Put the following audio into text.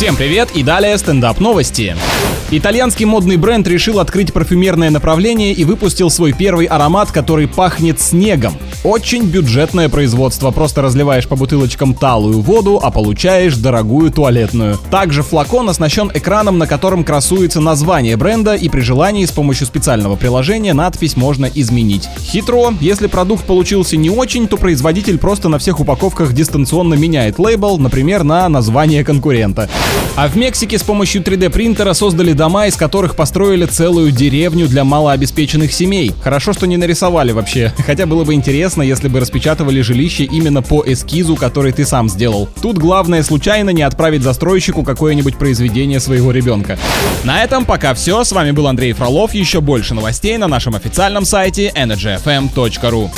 Всем привет и далее стендап новости. Итальянский модный бренд решил открыть парфюмерное направление и выпустил свой первый аромат, который пахнет снегом. Очень бюджетное производство, просто разливаешь по бутылочкам талую воду, а получаешь дорогую туалетную. Также флакон оснащен экраном, на котором красуется название бренда, и при желании с помощью специального приложения надпись можно изменить. Хитро, если продукт получился не очень, то производитель просто на всех упаковках дистанционно меняет лейбл, например, на название конкурента. А в Мексике с помощью 3D принтера создали дома, из которых построили целую деревню для малообеспеченных семей. Хорошо, что не нарисовали вообще, хотя было бы интересно, если бы распечатывали жилище именно по эскизу, который ты сам сделал. Тут главное случайно не отправить застройщику какое-нибудь произведение своего ребенка. На этом пока все. С вами был Андрей Фролов. Еще больше новостей на нашем официальном сайте energyfm.ru.